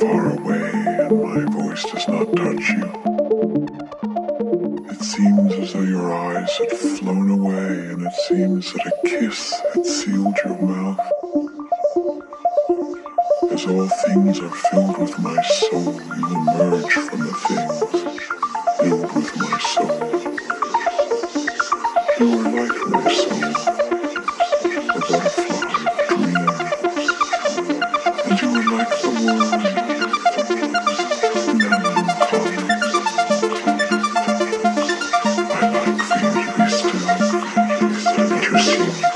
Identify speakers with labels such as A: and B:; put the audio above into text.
A: far away and my voice does not touch you. It seems as though your eyes had flown away and it seems that a kiss had sealed your mouth. As all things are filled with my soul, you emerge from the things filled with my soul. mushroom.